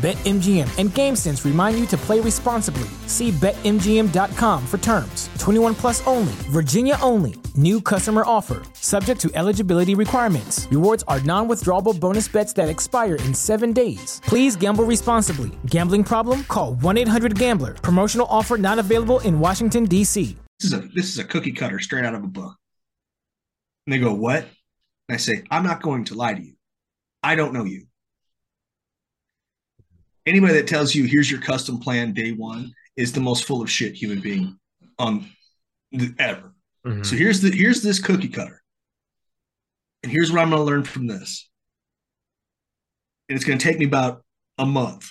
BetMGM and GameSense remind you to play responsibly. See BetMGM.com for terms. 21 plus only, Virginia only. New customer offer, subject to eligibility requirements. Rewards are non withdrawable bonus bets that expire in seven days. Please gamble responsibly. Gambling problem? Call 1 800 Gambler. Promotional offer not available in Washington, D.C. This is a this is a cookie cutter straight out of a book. And they go, What? And I say, I'm not going to lie to you. I don't know you anybody that tells you here's your custom plan day one is the most full of shit human being on the, ever. Mm-hmm. So here's the here's this cookie cutter, and here's what I'm going to learn from this. And it's going to take me about a month.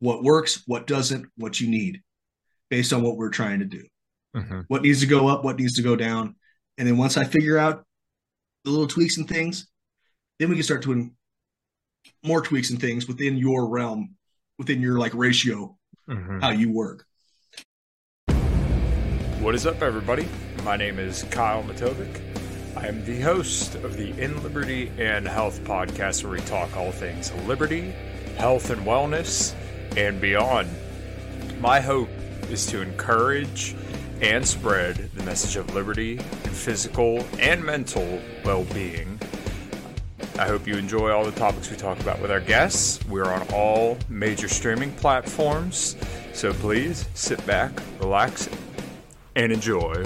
What works, what doesn't, what you need, based on what we're trying to do. Mm-hmm. What needs to go up, what needs to go down, and then once I figure out the little tweaks and things, then we can start doing more tweaks and things within your realm, within your like ratio, mm-hmm. how you work. What is up, everybody? My name is Kyle Matovcik. I am the host of the In Liberty and Health podcast, where we talk all things liberty, health, and wellness, and beyond. My hope is to encourage and spread the message of liberty and physical and mental well being I hope you enjoy all the topics we talk about with our guests. We're on all major streaming platforms, so please sit back, relax, and enjoy.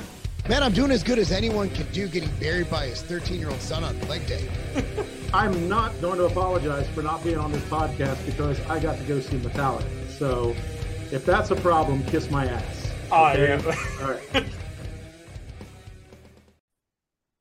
Man, I'm doing as good as anyone can do getting buried by his 13 year old son on leg day. I'm not going to apologize for not being on this podcast because I got to go see Metallica. So if that's a problem, kiss my ass. Okay? Oh, yeah. All right.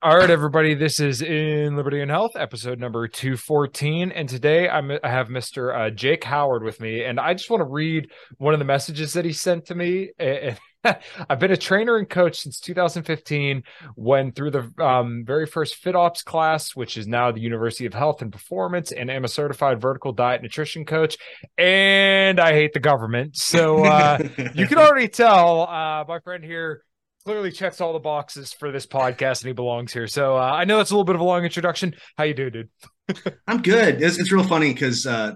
All right, everybody. This is in Liberty and Health, episode number two fourteen, and today I'm, i have Mr. Uh, Jake Howard with me, and I just want to read one of the messages that he sent to me. I've been a trainer and coach since 2015. when through the um, very first FitOps class, which is now the University of Health and Performance, and am a certified vertical diet nutrition coach. And I hate the government, so uh, you can already tell uh, my friend here clearly checks all the boxes for this podcast and he belongs here. So uh, I know that's a little bit of a long introduction. How you do, dude? I'm good. It's, it's real funny because uh,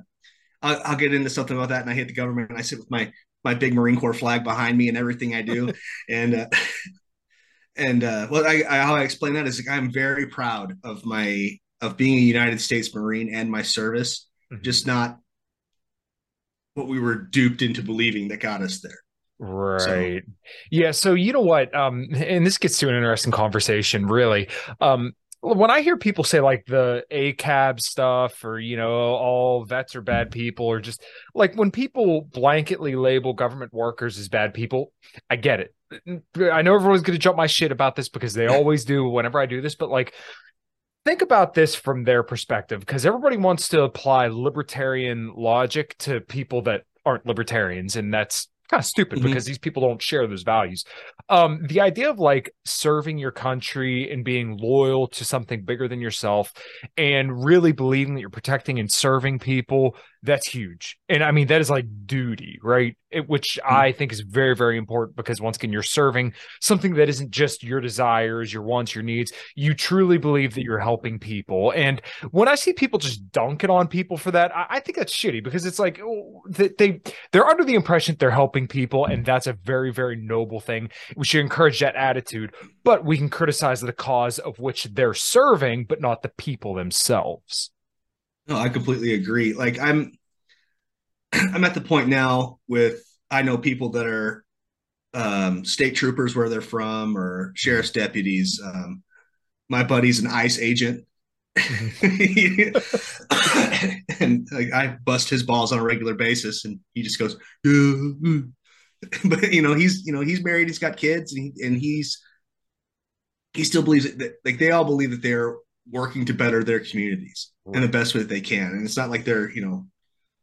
I'll, I'll, get into something about that, and I hate the government. And I sit with my my big Marine Corps flag behind me and everything I do, and uh, and uh, well, I, I, how I explain that is like, I'm very proud of my of being a United States Marine and my service, mm-hmm. just not what we were duped into believing that got us there. Right. So. Yeah. So you know what? Um, and this gets to an interesting conversation, really. Um, when I hear people say like the ACAB stuff or, you know, all vets are bad people, or just like when people blanketly label government workers as bad people, I get it. I know everyone's going to jump my shit about this because they always do whenever I do this, but like, think about this from their perspective because everybody wants to apply libertarian logic to people that aren't libertarians. And that's kind of stupid mm-hmm. because these people don't share those values. Um, the idea of like serving your country and being loyal to something bigger than yourself and really believing that you're protecting and serving people that's huge. And I mean, that is like duty, right? It, which mm-hmm. I think is very, very important because once again, you're serving something that isn't just your desires, your wants, your needs. You truly believe that you're helping people. And when I see people just dunking on people for that, I, I think that's shitty because it's like oh, they, they they're under the impression they're helping people, and that's a very, very noble thing. We should encourage that attitude, but we can criticize the cause of which they're serving, but not the people themselves. No, I completely agree. Like I'm I'm at the point now with I know people that are um, state troopers where they're from or sheriff's deputies. Um, my buddy's an ICE agent. and like I bust his balls on a regular basis, and he just goes, and but you know he's you know he's married, he's got kids, and he, and he's he still believes that like they all believe that they're working to better their communities right. in the best way that they can, and it's not like they're you know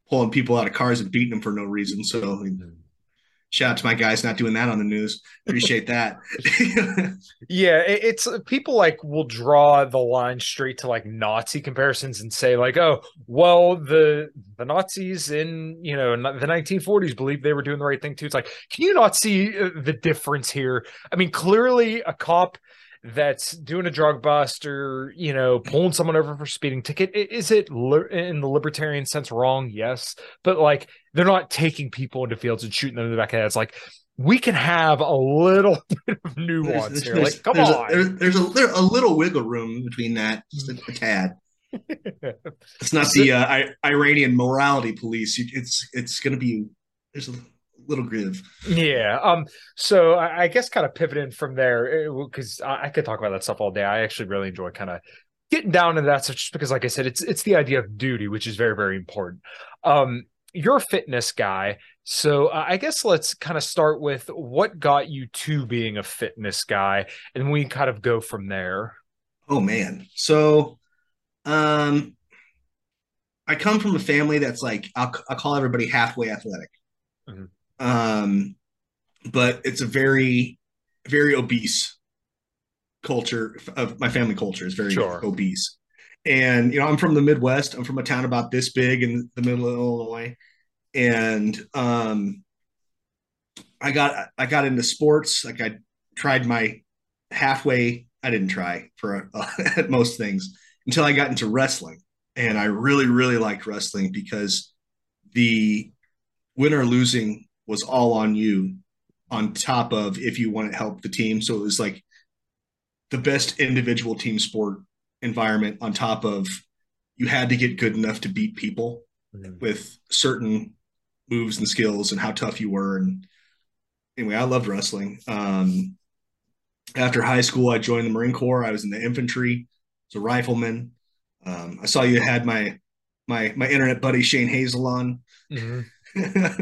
pulling people out of cars and beating them for no reason. So mm-hmm shout out to my guys not doing that on the news. Appreciate that. yeah, it's people like will draw the line straight to like Nazi comparisons and say like, oh, well, the the Nazis in you know the 1940s believed they were doing the right thing too. It's like, can you not see uh, the difference here? I mean, clearly a cop that's doing a drug bust or you know pulling someone over for speeding ticket is it in the libertarian sense wrong? Yes. But like they're not taking people into fields and shooting them in the back of the head it's like we can have a little bit of nuance there's, here. like come there's on. a, there's, a, there's a little wiggle room between that just a, a tad. It's not the uh, iranian morality police. It's it's gonna be there's a little groove. Yeah. Um. So I, I guess kind of pivoting from there because I, I, could talk about that stuff all day. I actually really enjoy kind of getting down into that stuff just because, like I said, it's it's the idea of duty, which is very very important. Um. You're a fitness guy, so uh, I guess let's kind of start with what got you to being a fitness guy, and we kind of go from there. Oh man, so um, I come from a family that's like I'll, I'll call everybody halfway athletic. Mm-hmm. Um, but it's a very, very obese culture of my family culture is very sure. obese. And you know, I'm from the Midwest. I'm from a town about this big in the middle of Illinois, and um, I got I got into sports. Like I tried my halfway. I didn't try for uh, most things until I got into wrestling, and I really really liked wrestling because the win or losing was all on you on top of if you want to help the team. So it was like the best individual team sport environment on top of you had to get good enough to beat people mm-hmm. with certain moves and skills and how tough you were. And anyway, I loved wrestling. Um, after high school, I joined the Marine Corps. I was in the infantry as a rifleman. Um, I saw you had my my my internet buddy Shane Hazel on. Mm-hmm.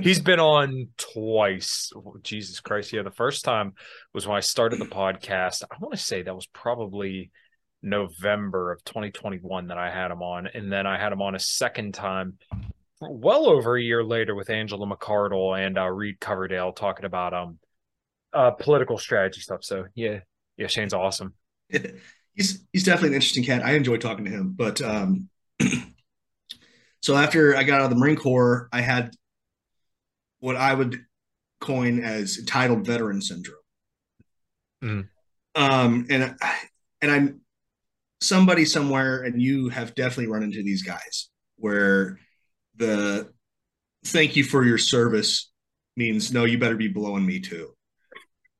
He's been on twice. Oh, Jesus Christ. Yeah. The first time was when I started the podcast. I want to say that was probably November of 2021 that I had him on. And then I had him on a second time well over a year later with Angela McArdle and uh, Reed Coverdale talking about um uh political strategy stuff. So yeah, yeah, Shane's awesome. he's he's definitely an interesting cat. I enjoy talking to him. But um so after I got out of the Marine Corps, I had what I would coin as entitled veteran syndrome. Mm. Um, and and I'm somebody somewhere, and you have definitely run into these guys where the thank you for your service means no, you better be blowing me too.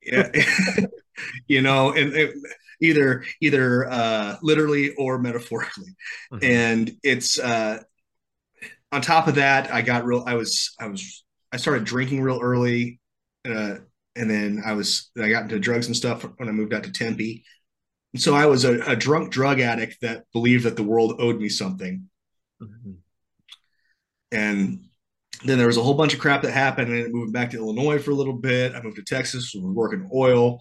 Yeah, you know, and it, either either uh, literally or metaphorically, mm-hmm. and it's uh, on top of that, I got real. I was I was I started drinking real early, uh, and then I was I got into drugs and stuff when I moved out to Tempe. And so I was a, a, drunk drug addict that believed that the world owed me something. Mm-hmm. And then there was a whole bunch of crap that happened, and moved back to Illinois for a little bit. I moved to Texas, was working oil.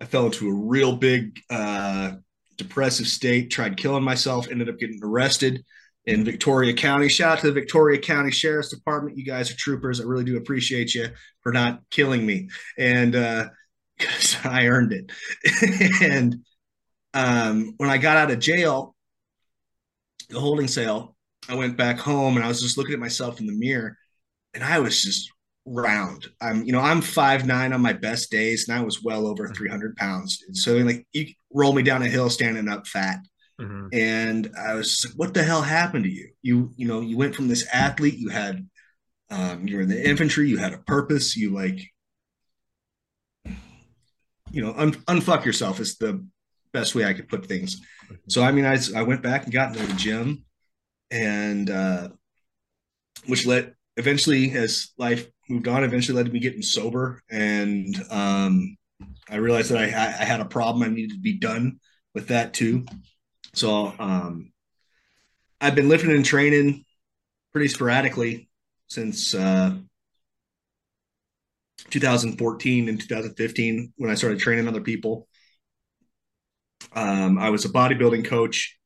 I fell into a real big uh, depressive state. Tried killing myself. Ended up getting arrested in Victoria County. Shout out to the Victoria County Sheriff's Department. You guys are troopers. I really do appreciate you for not killing me. And uh, I earned it. and um, when I got out of jail, the holding cell, I went back home and I was just looking at myself in the mirror and I was just round. I'm, you know, I'm five nine on my best days and I was well over 300 pounds. So like you roll me down a hill standing up fat. Mm-hmm. And I was like, what the hell happened to you? You, you know, you went from this athlete, you had, um, you were in the infantry, you had a purpose, you like, you know, un- unfuck yourself is the best way I could put things. Mm-hmm. So, I mean, I, I went back and got into the gym and, uh, which led eventually as life moved on, eventually led to me getting sober. And, um, I realized that I, I had a problem. I needed to be done with that too. So um, I've been lifting and training pretty sporadically since uh, 2014 and 2015 when I started training other people. Um, I was a bodybuilding coach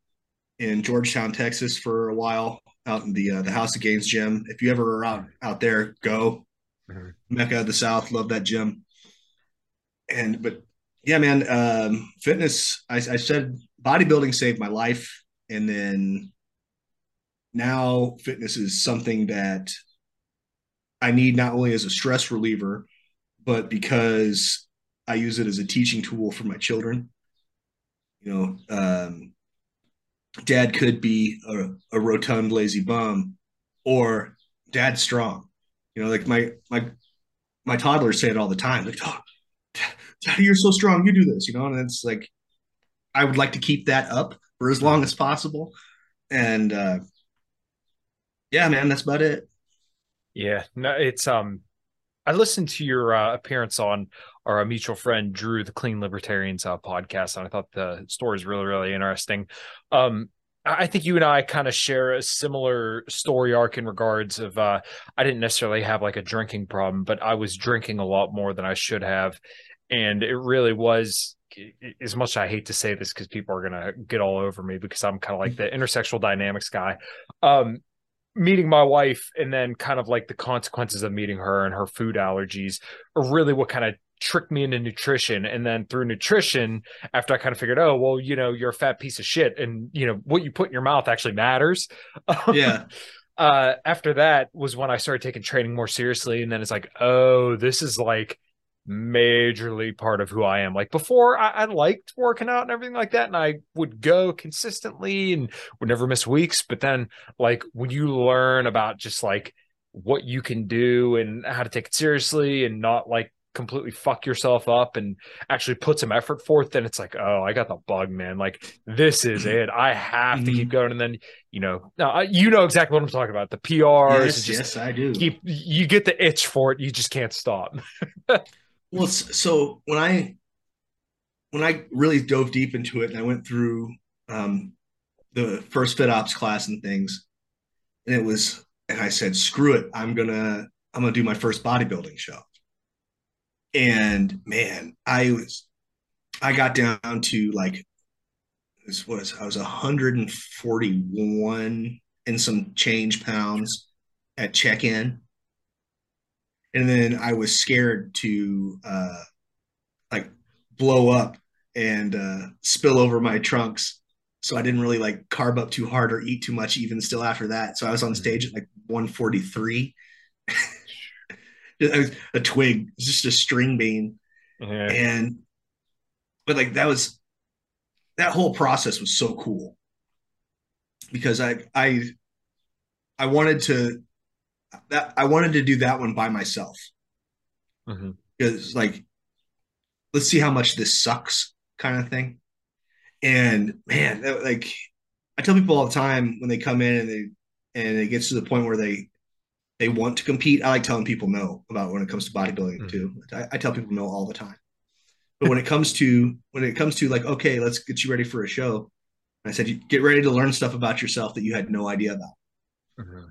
in Georgetown, Texas for a while out in the uh, the House of Gains gym. If you ever are out out there, go. Mm-hmm. Mecca of the South, love that gym. And but yeah, man, um, fitness. I, I said bodybuilding saved my life, and then now fitness is something that I need not only as a stress reliever, but because I use it as a teaching tool for my children. You know, um, dad could be a, a rotund, lazy bum, or dad's strong. You know, like my my my toddlers say it all the time. Like, oh, daddy, you're so strong. You do this. You know, and it's like I would like to keep that up for as long as possible. And uh, yeah, man, that's about it. Yeah, no, it's um, I listened to your uh, appearance on our mutual friend Drew, the Clean Libertarians uh, podcast, and I thought the story is really, really interesting. Um, I think you and I kind of share a similar story arc in regards of uh, I didn't necessarily have like a drinking problem, but I was drinking a lot more than I should have, and it really was. As much as I hate to say this because people are gonna get all over me because I'm kind of like the intersexual dynamics guy. Um, meeting my wife and then kind of like the consequences of meeting her and her food allergies are really what kind of tricked me into nutrition and then through nutrition after i kind of figured oh well you know you're a fat piece of shit and you know what you put in your mouth actually matters yeah uh after that was when i started taking training more seriously and then it's like oh this is like majorly part of who I am. Like before, I, I, liked working out and everything like that, and I would go consistently and would never miss weeks. But then, like when you learn about just like what you can do and how to take it seriously and not like completely fuck yourself up and actually put some effort forth, then it's like, oh, I got the bug, man. Like this is it. I have to keep mm-hmm. going. And then you know, now you know exactly what I'm talking about. The PRs, yes, yes, I do. Keep you get the itch for it. You just can't stop. Well, so when I when I really dove deep into it and I went through um, the first FitOps class and things, and it was, and I said, screw it, I'm gonna I'm gonna do my first bodybuilding show. And man, I was I got down to like this was I was 141 and some change pounds at check-in and then I was scared to uh, like blow up and uh, spill over my trunks. So I didn't really like carb up too hard or eat too much even still after that. So I was on mm-hmm. stage at like 143. a twig, just a string bean. Mm-hmm. And but like that was that whole process was so cool because I I I wanted to that I wanted to do that one by myself mm-hmm. because like let's see how much this sucks kind of thing. And man, that, like I tell people all the time when they come in and they and it gets to the point where they they want to compete. I like telling people no about when it comes to bodybuilding mm-hmm. too. I, I, tell people no all the time. But when it comes to when it comes to like, okay, let's get you ready for a show. I said, get ready to learn stuff about yourself that you had no idea about. Mm-hmm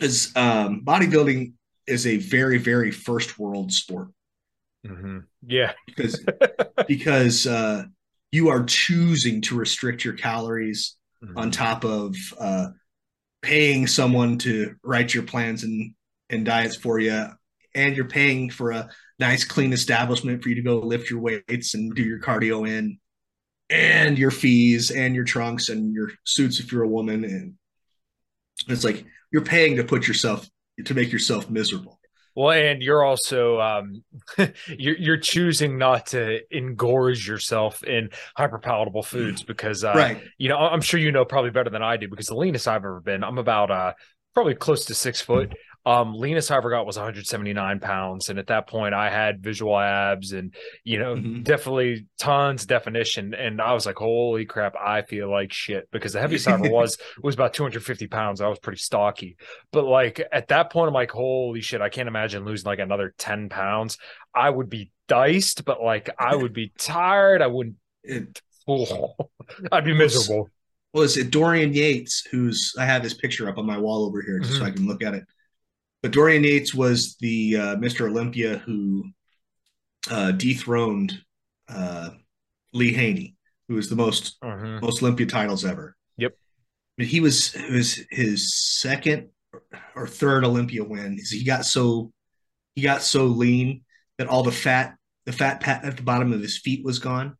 is um, bodybuilding is a very very first world sport. Mm-hmm. Yeah, because because uh, you are choosing to restrict your calories mm-hmm. on top of uh, paying someone to write your plans and and diets for you, and you're paying for a nice clean establishment for you to go lift your weights and do your cardio in, and your fees and your trunks and your suits if you're a woman, and it's like you're paying to put yourself to make yourself miserable. Well, and you're also um, you're you're choosing not to engorge yourself in hyper palatable foods because uh, right. you know I'm sure you know probably better than I do because the leanest I've ever been I'm about uh probably close to six foot um, leanest I ever got was 179 pounds, and at that point, I had visual abs and you know mm-hmm. definitely tons definition. And I was like, "Holy crap, I feel like shit." Because the heaviest I ever was was about 250 pounds. I was pretty stocky, but like at that point, I'm like, "Holy shit, I can't imagine losing like another 10 pounds." I would be diced, but like I would be tired. I wouldn't. It, oh, I'd be miserable. Well, is it Dorian Yates, who's I have his picture up on my wall over here just mm-hmm. so I can look at it but Dorian Yates was the uh, Mr. Olympia who uh, dethroned uh, Lee Haney, who was the most uh-huh. most Olympia titles ever. Yep. But he was it was his second or third Olympia win. He got so he got so lean that all the fat the fat pat at the bottom of his feet was gone.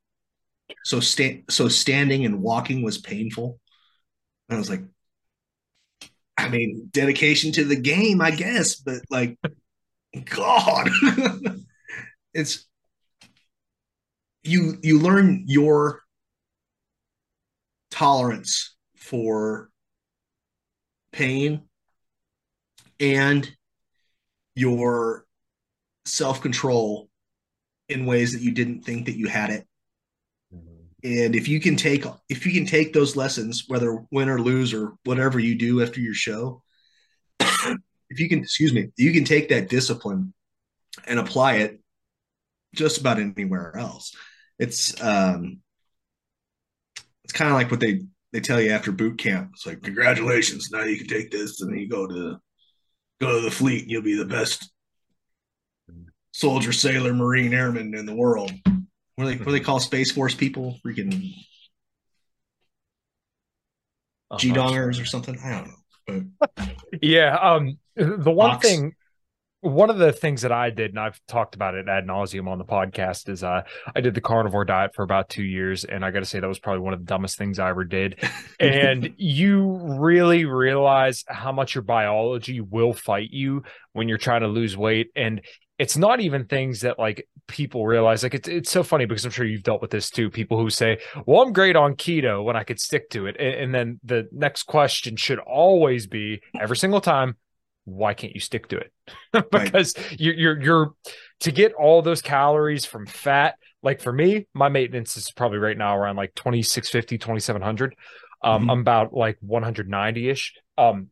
So stand so standing and walking was painful. And I was like, I mean, dedication to the game, I guess, but like, God, it's you. You learn your tolerance for pain and your self control in ways that you didn't think that you had it and if you can take if you can take those lessons whether win or lose or whatever you do after your show if you can excuse me you can take that discipline and apply it just about anywhere else. It's um it's kind of like what they they tell you after boot camp. It's like congratulations now you can take this and then you go to go to the fleet and you'll be the best soldier sailor marine airman in the world what do they what do they call Space Force people? Freaking uh-huh. G dongers or something. I don't know. But yeah, um, the one Box. thing, one of the things that I did, and I've talked about it ad nauseum on the podcast, is uh, I did the carnivore diet for about two years, and I got to say that was probably one of the dumbest things I ever did. and you really realize how much your biology will fight you when you're trying to lose weight, and it's not even things that like people realize like it's it's so funny because I'm sure you've dealt with this too people who say well I'm great on keto when I could stick to it and, and then the next question should always be every single time why can't you stick to it because right. you're, you're you're to get all those calories from fat like for me my maintenance is probably right now around like 2650 2700 um mm-hmm. i'm about like 190ish um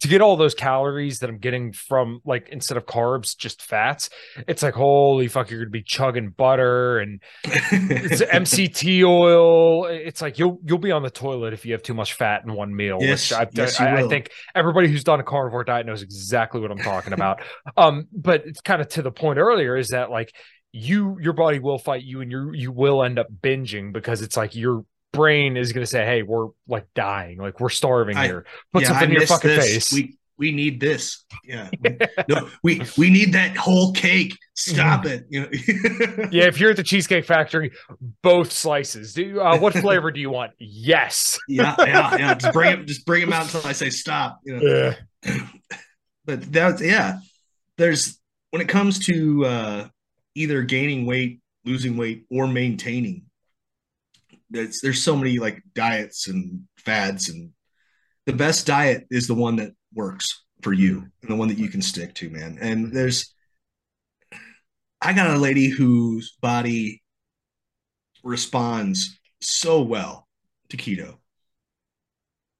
to get all those calories that I'm getting from like instead of carbs, just fats, it's like holy fuck, you're gonna be chugging butter and it's MCT oil. It's like you'll you'll be on the toilet if you have too much fat in one meal. Yes, I, yes I, I, think everybody who's done a carnivore diet knows exactly what I'm talking about. um, but it's kind of to the point earlier is that like you your body will fight you and you you will end up binging because it's like you're brain is going to say, "Hey, we're like dying, like we're starving I, here. Put yeah, something I in your fucking this. face." We we need this. Yeah. no, we we need that whole cake. Stop mm. it. You know? yeah, if you're at the Cheesecake Factory, both slices. Do uh, what flavor do you want? Yes. yeah, yeah, yeah. Just bring them. Just bring them out until I say stop. You know? Yeah. but that's yeah. There's when it comes to uh, either gaining weight, losing weight, or maintaining there's there's so many like diets and fads and the best diet is the one that works for you and the one that you can stick to man. And there's i got a lady whose body responds so well to keto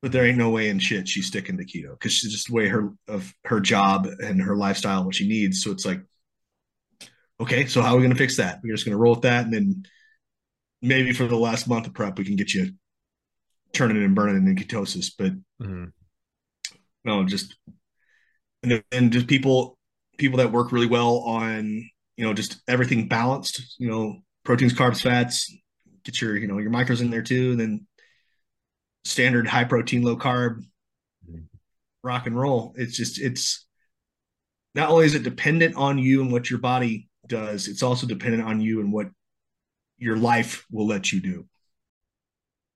but there ain't no way in shit she's sticking to keto because she's just the way her of her job and her lifestyle and what she needs. So it's like okay so how are we going to fix that? We're just going to roll with that and then maybe for the last month of prep we can get you turning and burning in ketosis but mm-hmm. no just and, and just people people that work really well on you know just everything balanced you know proteins carbs fats get your you know your micros in there too and then standard high protein low carb mm-hmm. rock and roll it's just it's not only is it dependent on you and what your body does it's also dependent on you and what your life will let you do.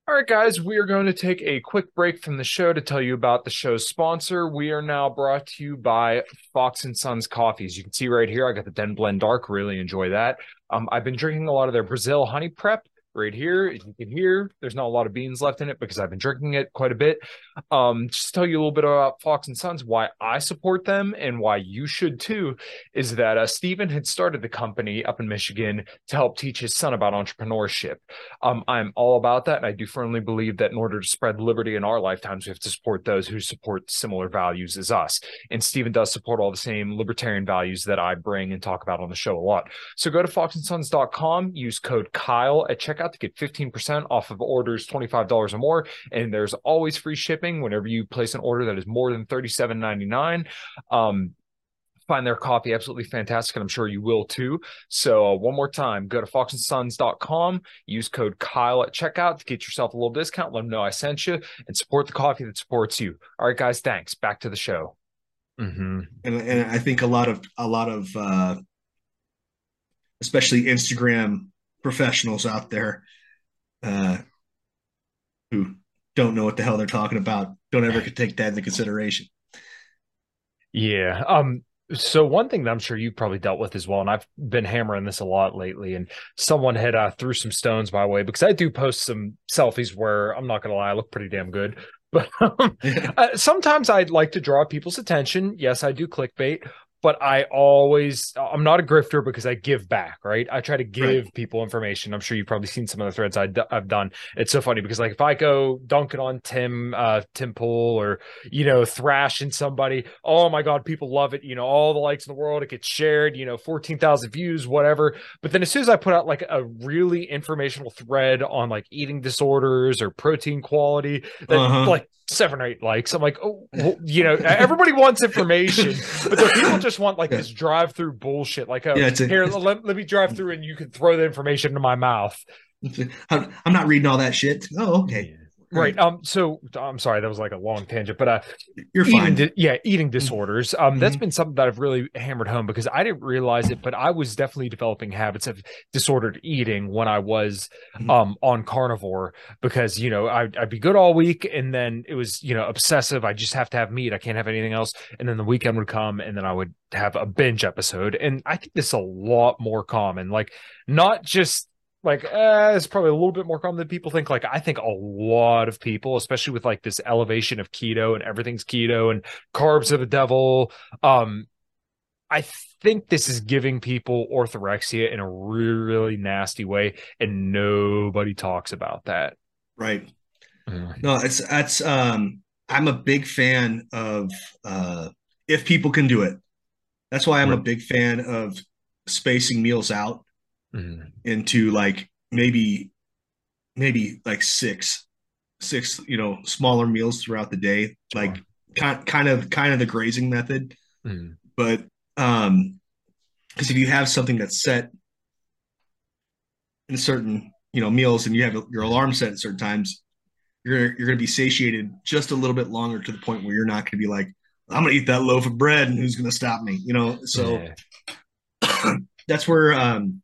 All right, guys, we are going to take a quick break from the show to tell you about the show's sponsor. We are now brought to you by Fox and Sons Coffees. You can see right here, I got the Den Blend Dark. Really enjoy that. Um, I've been drinking a lot of their Brazil honey prep right here. As you can hear, there's not a lot of beans left in it because I've been drinking it quite a bit. Um, just to tell you a little bit about Fox and Sons, why I support them and why you should too, is that uh, Stephen had started the company up in Michigan to help teach his son about entrepreneurship. Um, I'm all about that. And I do firmly believe that in order to spread liberty in our lifetimes, we have to support those who support similar values as us. And Stephen does support all the same libertarian values that I bring and talk about on the show a lot. So go to foxandsons.com, use code Kyle at checkout to get 15% off of orders $25 or more. And there's always free shipping whenever you place an order that is more than $37.99. Um, find their coffee absolutely fantastic and i'm sure you will too so uh, one more time go to foxandsons.com use code kyle at checkout to get yourself a little discount let them know i sent you and support the coffee that supports you all right guys thanks back to the show mm-hmm. and, and i think a lot of a lot of uh especially instagram professionals out there uh who don't know what the hell they're talking about don't ever take that into consideration yeah. Um, so one thing that I'm sure you've probably dealt with as well, and I've been hammering this a lot lately, and someone had uh, threw some stones my way because I do post some selfies where I'm not gonna lie, I look pretty damn good. But um, uh, sometimes I'd like to draw people's attention. Yes, I do clickbait, but I always I'm not a grifter because I give back, right? I try to give right. people information. I'm sure you've probably seen some of the threads i d- I've done. It's so funny because like if I go dunking on Tim uh Tim Pool or you know thrashing somebody, oh my god, people love it. You know all the likes in the world. It gets shared. You know fourteen thousand views, whatever. But then as soon as I put out like a really informational thread on like eating disorders or protein quality, that uh-huh. like seven or eight likes. I'm like, oh, well, you know, everybody wants information, but the people just want like this drive through bullshit. Like, oh, yeah, a, here, let, let me drive through and you can throw the information into my mouth. I'm not reading all that shit. Oh, okay. Right. Um. So I'm sorry that was like a long tangent, but uh, you're fine. Di- yeah, eating disorders. Um, mm-hmm. that's been something that I've really hammered home because I didn't realize it, but I was definitely developing habits of disordered eating when I was mm-hmm. um on carnivore because you know I'd, I'd be good all week and then it was you know obsessive. I just have to have meat. I can't have anything else. And then the weekend would come and then I would have a binge episode. And I think this is a lot more common. Like not just like eh, it's probably a little bit more common than people think. Like i think a lot of people especially with like this elevation of keto and everything's keto and carbs are the devil um i think this is giving people orthorexia in a really, really nasty way and nobody talks about that. Right. Mm. no it's that's um i'm a big fan of uh if people can do it. That's why i'm right. a big fan of spacing meals out mm-hmm. into like maybe maybe like six six you know smaller meals throughout the day like kind, kind of kind of the grazing method mm-hmm. but um because if you have something that's set in certain you know meals and you have your alarm set at certain times you're you're going to be satiated just a little bit longer to the point where you're not going to be like i'm going to eat that loaf of bread and who's going to stop me you know so yeah. that's where um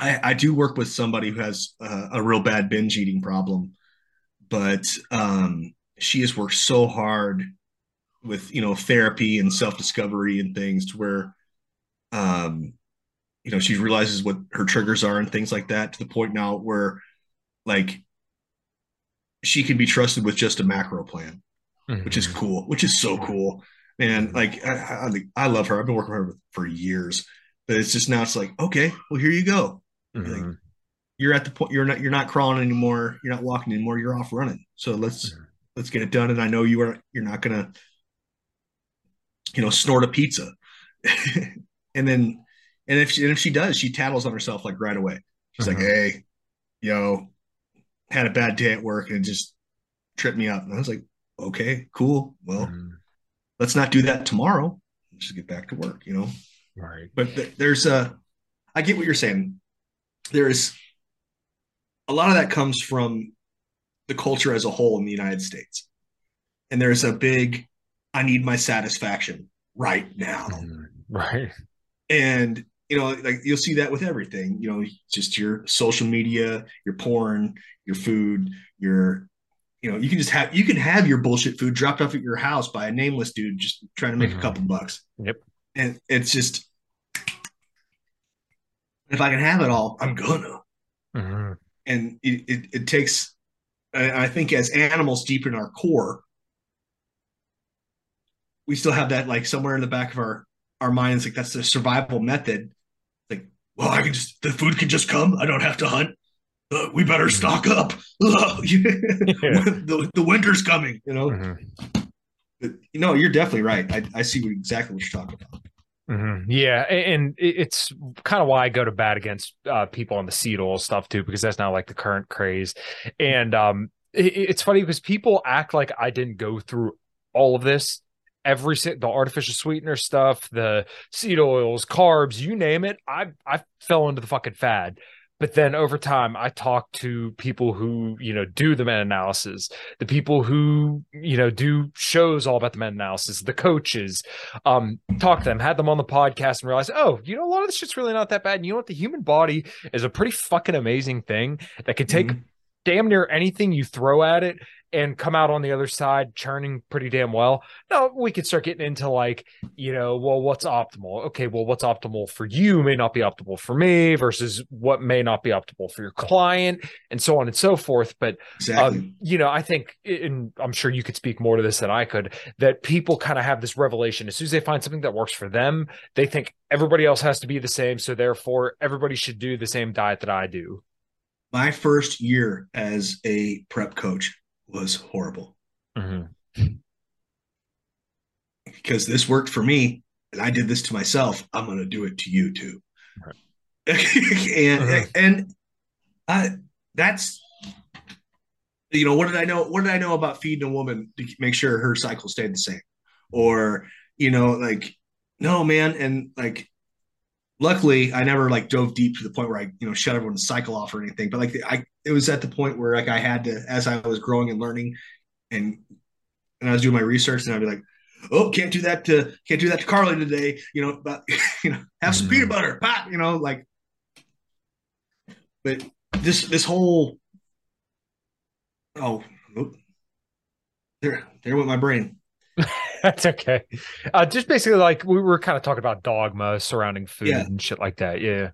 I, I do work with somebody who has uh, a real bad binge eating problem, but um, she has worked so hard with you know therapy and self discovery and things to where, um, you know, she realizes what her triggers are and things like that to the point now where, like, she can be trusted with just a macro plan, mm-hmm. which is cool, which is so cool. And like, I, I, I love her. I've been working with her for years, but it's just now it's like, okay, well, here you go Mm-hmm. Like, you're at the point you're not you're not crawling anymore. You're not walking anymore. You're off running. So let's mm-hmm. let's get it done. And I know you are you're not gonna you know snort a pizza. and then and if she, and if she does, she tattles on herself like right away. She's like, mm-hmm. "Hey, yo, had a bad day at work and just tripped me up." And I was like, "Okay, cool. Well, mm-hmm. let's not do that tomorrow. Let's just get back to work." You know. Right. But th- there's a, I get what you're saying there's a lot of that comes from the culture as a whole in the United States. And there's a big, I need my satisfaction right now. Mm-hmm. Right. And, you know, like you'll see that with everything, you know, just your social media, your porn, your food, your, you know, you can just have, you can have your bullshit food dropped off at your house by a nameless dude just trying to make mm-hmm. a couple bucks. Yep. And it's just, if I can have it all, I'm gonna. Mm-hmm. And it, it, it takes, I think, as animals deep in our core, we still have that like somewhere in the back of our our minds, like that's the survival method. Like, well, I can just the food can just come. I don't have to hunt. Uh, we better mm-hmm. stock up. the, the winter's coming. You know. Mm-hmm. But, know, you're definitely right. I, I see exactly what you're talking about. Mm-hmm. Yeah, and it's kind of why I go to bat against uh, people on the seed oil stuff too, because that's not like the current craze. And um, it's funny because people act like I didn't go through all of this, every the artificial sweetener stuff, the seed oils, carbs, you name it. I I fell into the fucking fad. But then over time, I talk to people who, you know, do the meta analysis, the people who, you know, do shows all about the meta analysis, the coaches, um, talk to them, had them on the podcast and realize oh, you know, a lot of this shit's really not that bad. And you know what? The human body is a pretty fucking amazing thing that can take mm-hmm. Damn near anything you throw at it and come out on the other side churning pretty damn well. Now we could start getting into like, you know, well, what's optimal? Okay, well, what's optimal for you may not be optimal for me versus what may not be optimal for your client, and so on and so forth. But exactly. um, you know, I think, and I'm sure you could speak more to this than I could, that people kind of have this revelation as soon as they find something that works for them, they think everybody else has to be the same, so therefore everybody should do the same diet that I do. My first year as a prep coach, was horrible. Mm-hmm. Because this worked for me, and I did this to myself. I'm going to do it to you too. Right. and uh-huh. and I, that's you know what did I know? What did I know about feeding a woman to make sure her cycle stayed the same? Or you know, like no man, and like luckily I never like dove deep to the point where I, you know, shut everyone's cycle off or anything. But like I it was at the point where like I had to as I was growing and learning and and I was doing my research and I'd be like, oh, can't do that to can't do that to Carly today, you know, but you know, have some mm-hmm. peanut butter, pop, you know, like but this this whole oh, oh there there went my brain. That's okay. Uh, just basically like we were kind of talking about dogma surrounding food yeah. and shit like that. Yeah.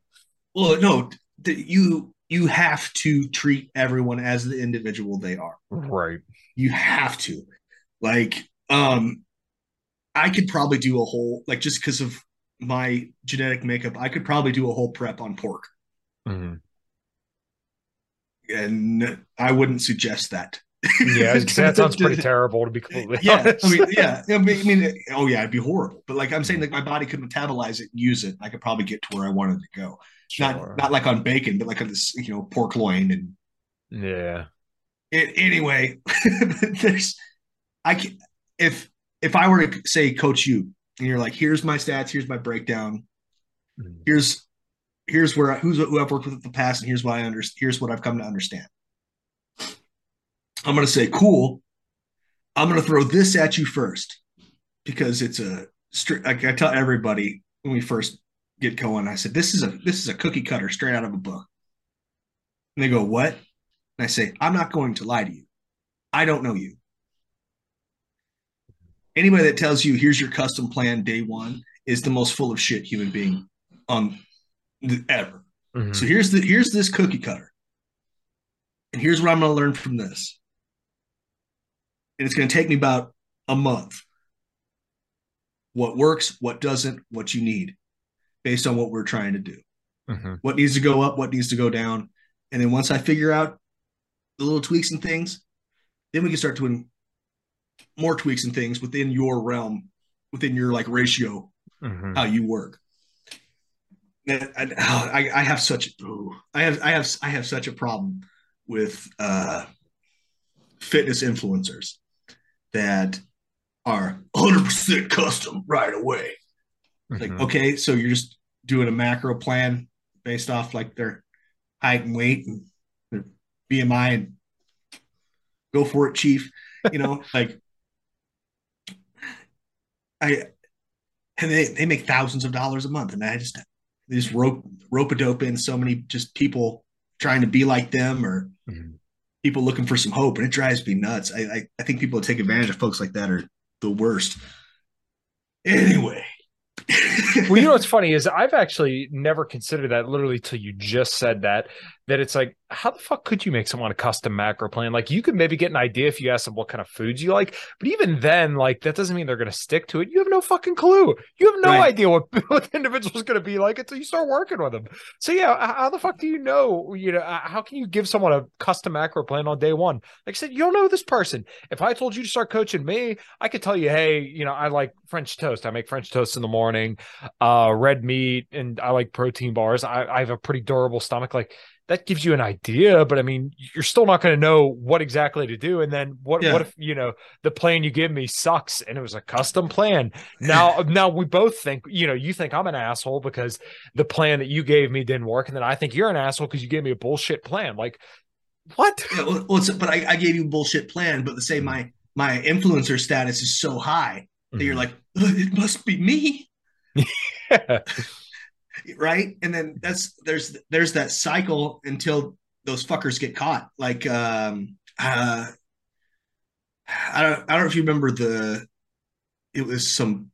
Well, no, you you have to treat everyone as the individual they are. Right. You have to. Like, um, I could probably do a whole like just because of my genetic makeup, I could probably do a whole prep on pork. Mm-hmm. And I wouldn't suggest that yeah, that sounds pretty terrible to be completely yeah, honest. I mean, yeah, I mean, oh yeah, it'd be horrible. But like I'm saying, like my body could metabolize it and use it. I could probably get to where I wanted to go. Sure. Not not like on bacon, but like on this, you know, pork loin and yeah. It, anyway, there's I can if if I were to say coach you and you're like, here's my stats, here's my breakdown, mm-hmm. here's here's where I, who's who I've worked with in the past, and here's why I understand. Here's what I've come to understand I'm going to say, cool. I'm going to throw this at you first because it's a strict. I tell everybody when we first get going, I said, this is a this is a cookie cutter straight out of a book. And they go, what? And I say, I'm not going to lie to you. I don't know you. Anybody that tells you here's your custom plan day one is the most full of shit human being on the, ever. Mm-hmm. So here's the here's this cookie cutter. And here's what I'm going to learn from this and it's going to take me about a month. What works, what doesn't, what you need, based on what we're trying to do. Mm-hmm. What needs to go up, what needs to go down, and then once I figure out the little tweaks and things, then we can start doing more tweaks and things within your realm, within your like ratio, mm-hmm. how you work. I, I, I have such I have I have I have such a problem with uh, fitness influencers that are 100% custom right away. Mm-hmm. Like, okay, so you're just doing a macro plan based off like their height and weight and their BMI and go for it, chief. You know, like I and they, they make thousands of dollars a month. And I just they just rope rope a dope in so many just people trying to be like them or mm-hmm people looking for some hope, and it drives me nuts. I, I, I think people that take advantage of folks like that are the worst. Anyway. well, you know what's funny is I've actually never considered that literally till you just said that. That it's like, how the fuck could you make someone a custom macro plan? Like you could maybe get an idea if you ask them what kind of foods you like, but even then, like that doesn't mean they're going to stick to it. You have no fucking clue. You have no right. idea what, what the individual's going to be like until you start working with them. So yeah, how the fuck do you know, you know, how can you give someone a custom macro plan on day one? Like I said, you don't know this person. If I told you to start coaching me, I could tell you, hey, you know, I like French toast. I make French toast in the morning, uh, red meat, and I like protein bars. I, I have a pretty durable stomach. Like that gives you an idea, but I mean, you're still not going to know what exactly to do. And then what, yeah. what if, you know, the plan you give me sucks and it was a custom plan. Now, now we both think, you know, you think I'm an asshole because the plan that you gave me didn't work. And then I think you're an asshole because you gave me a bullshit plan. Like what? Yeah, well, but I, I, gave you a bullshit plan, but to say my, my influencer status is so high that mm-hmm. you're like, it must be me. yeah right? And then that's there's there's that cycle until those fuckers get caught. Like um uh I don't I don't know if you remember the it was some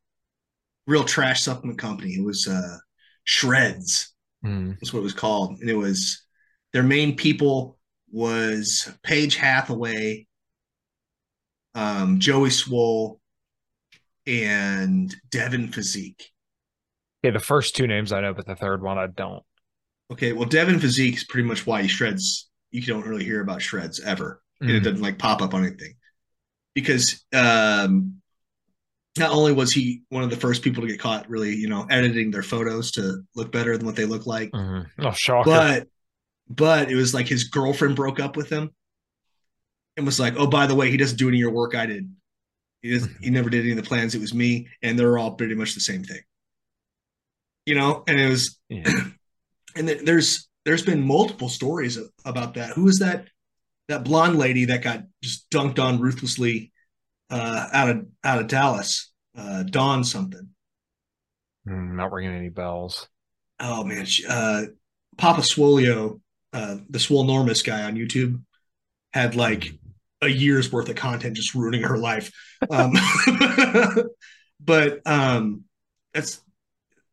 real trash supplement company. It was uh Shredz. Mm. That's what it was called. And it was their main people was Paige Hathaway, um, Joey Swoll, and Devin Physique. Okay, the first two names I know, but the third one I don't. Okay, well, Devin Physique is pretty much why he shreds. You don't really hear about Shredz ever, mm. and it doesn't like pop up on anything because um, not only was he one of the first people to get caught really, you know, editing their photos to look better than what they look like. Mm-hmm. Oh, shocker! But but it was like his girlfriend broke up with him and was like, "Oh, by the way, he doesn't do any of your work. I did. He doesn't. Mm-hmm. He never did any of the plans. It was me, and they're all pretty much the same thing." You know, and it was, yeah. and there's there's been multiple stories about that. Who is that that blonde lady that got just dunked on ruthlessly uh, out of out of Dallas? Uh, Dawn something. Mm, not ringing any bells. Oh man, she, uh, Papa Swolio, uh, the Swolnormous guy on YouTube, had like a year's worth of content just ruining her life. Um, but um, that's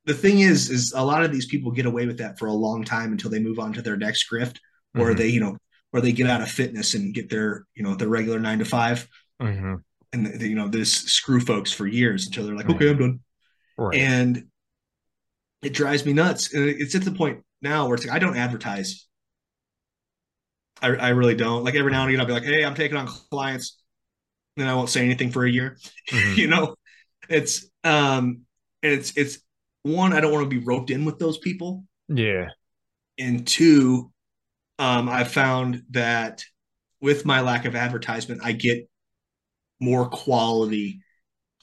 the thing is, is a lot of these people get away with that for a long time until they move on to their next grift, or mm-hmm. they, you know, or they get out of fitness and get their, you know, their regular nine to 5 mm-hmm. and the, you know, this screw folks for years until they're like, okay, I'm done. Right. And it drives me nuts. And it's at the point now where it's like I don't advertise. I, I really don't. Like every now and again, I'll be like, "Hey, I'm taking on clients," then I won't say anything for a year. Mm-hmm. you know, it's um, and it's it's one, I don't want to be roped in with those people. Yeah. And two, um, I found that with my lack of advertisement, I get more quality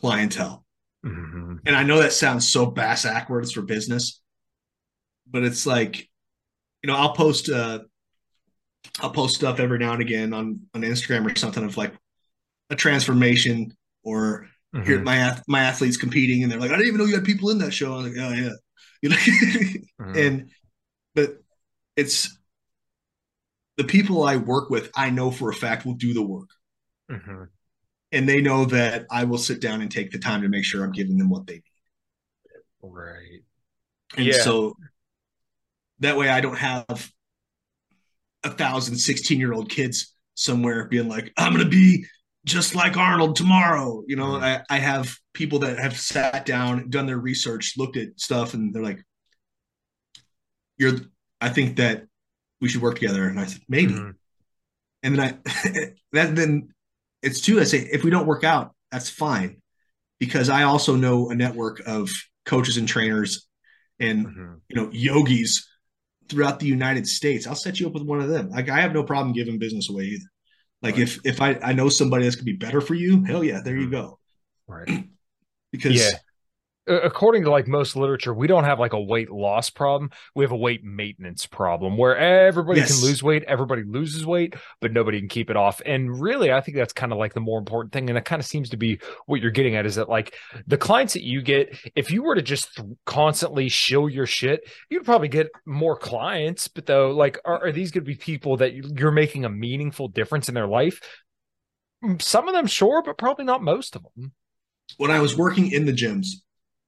clientele. Mm-hmm. And I know that sounds so bass backwards for business, but it's like, you know, I'll post uh I'll post stuff every now and again on on Instagram or something of like a transformation or Mm-hmm. Here, my my athletes competing, and they're like, "I didn't even know you had people in that show." I'm like, "Oh yeah," you know. mm-hmm. And but it's the people I work with. I know for a fact will do the work, mm-hmm. and they know that I will sit down and take the time to make sure I'm giving them what they need. Right. And yeah. so that way, I don't have a thousand 16 year old kids somewhere being like, "I'm going to be just like Arnold tomorrow. You know, mm-hmm. I, I have people that have sat down, done their research, looked at stuff, and they're like, "You're." I think that we should work together. And I said, maybe. Mm-hmm. And then I, that then it's too. I say, if we don't work out, that's fine, because I also know a network of coaches and trainers, and mm-hmm. you know, yogis throughout the United States. I'll set you up with one of them. Like I have no problem giving business away either. Like right. if if I I know somebody that's gonna be better for you, hell yeah, there you mm-hmm. go. Right. because yeah according to like most literature, we don't have like a weight loss problem. We have a weight maintenance problem where everybody yes. can lose weight, everybody loses weight, but nobody can keep it off. And really, I think that's kind of like the more important thing. And it kind of seems to be what you're getting at is that like the clients that you get, if you were to just constantly show your shit, you'd probably get more clients. But though, like, are, are these going to be people that you're making a meaningful difference in their life? Mm, some of them, sure, but probably not most of them. When I was working in the gyms,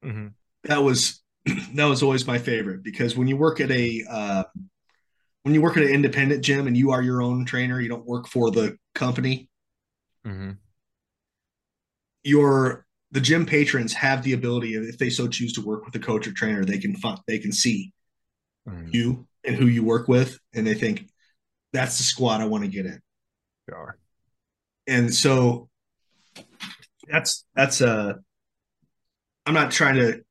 Mm-hmm. That was that was always my favorite because when you work at a uh, when you work at an independent gym and you are your own trainer, you don't work for the company. Mm-hmm. Your the gym patrons have the ability, if they so choose to work with a coach or trainer, they can find, they can see Mm-hmm. you and who you work with, and they think that's the squad I want to get in. And so that's that's uh I'm not trying to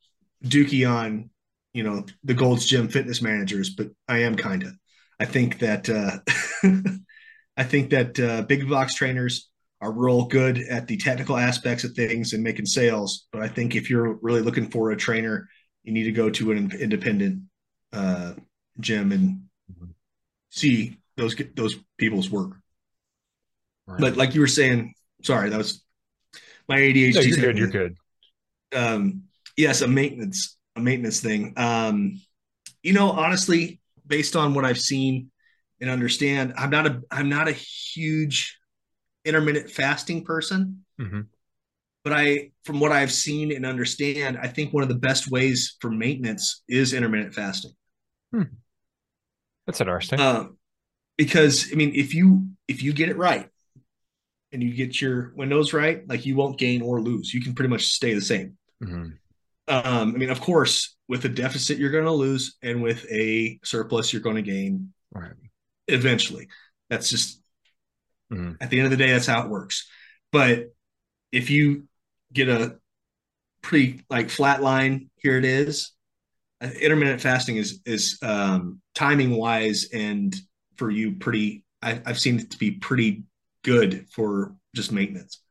dookie on you know the Gold's Gym fitness managers, but I am kind of. I think that uh, I think that uh, big box trainers are real good at the technical aspects of things and making sales. But I think if you're really looking for a trainer, you need to go to an independent uh, gym and see those those people's work. Right. But like you were saying, sorry, that was my ADHD. No, you're good. You're good. Um, yes, a maintenance a maintenance thing. Um, you know, honestly, based on what I've seen and understand, I'm not a I'm not a huge intermittent fasting person. Mm-hmm. But I, from what I've seen and understand, I think one of the best ways for maintenance is intermittent fasting. That's interesting. Um, because I mean, if you if you get it right and you get your windows right, like you won't gain or lose. You can pretty much stay the same. Mm-hmm. Um, I mean, of course, with a deficit you're going to lose, and with a surplus you're going to gain Right. eventually. That's just Mhm. at the end of the day, that's how it works. But if you get a pretty like flat line, here it is. uh, Intermittent fasting is is um, timing wise and for you pretty. I, I've seen it to be pretty good for just maintenance.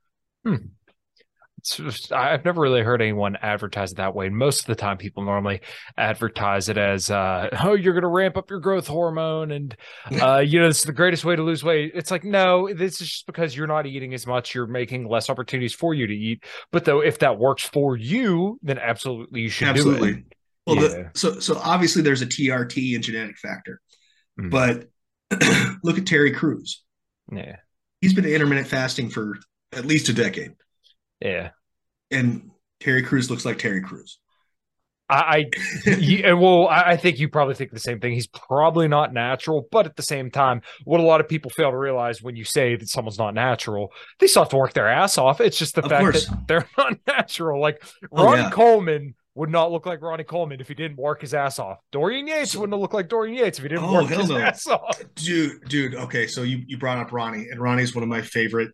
Just, I've never really heard anyone advertise it that way. Most of the time, people normally advertise it as, uh, "Oh, you're going to ramp up your growth hormone, and uh, you know this is the greatest way to lose weight." It's like, no, this is just because you're not eating as much. You're making less opportunities for you to eat. But though, if that works for you, then absolutely you should do Absolutely. it. Well, Yeah. the, so so obviously there's a TRT and genetic factor, Mhm. but look at Terry Crews. Yeah, He's been intermittent fasting for at least a decade, yeah. and Terry Crews looks like Terry Crews. I, I you, well, I I think you probably think the same thing. He's probably not natural, but at the same time, what a lot of people fail to realize when you say that someone's not natural, they still have to work their ass off. It's just the Of fact course. that they're not natural. Like Oh, Ronnie yeah. Coleman would not look like Ronnie Coleman if he didn't work his ass off. Dorian Yates So- wouldn't look like Dorian Yates if he didn't Oh, work his no. ass off. Dude, dude. Okay, so you you brought up Ronnie, and Ronnie's one of my favorite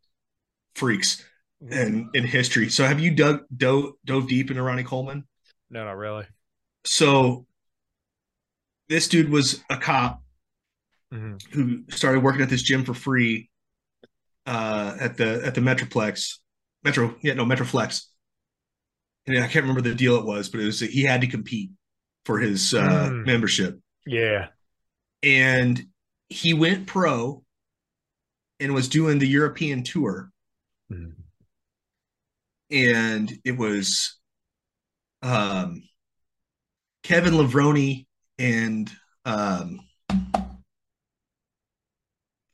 freaks in in history. So have you dug dove, dove deep into Ronnie Coleman? No, not really. So this dude was a cop Mhm. who started working at this gym for free uh, at the at the Metroplex, Metro, yeah, no Metroflex. And I can't remember the deal it was, but it was that he had to compete for his uh, Mm. membership, Yeah. and he went pro and was doing the European tour, Mhm. And it was um, Kevin Levrone and um,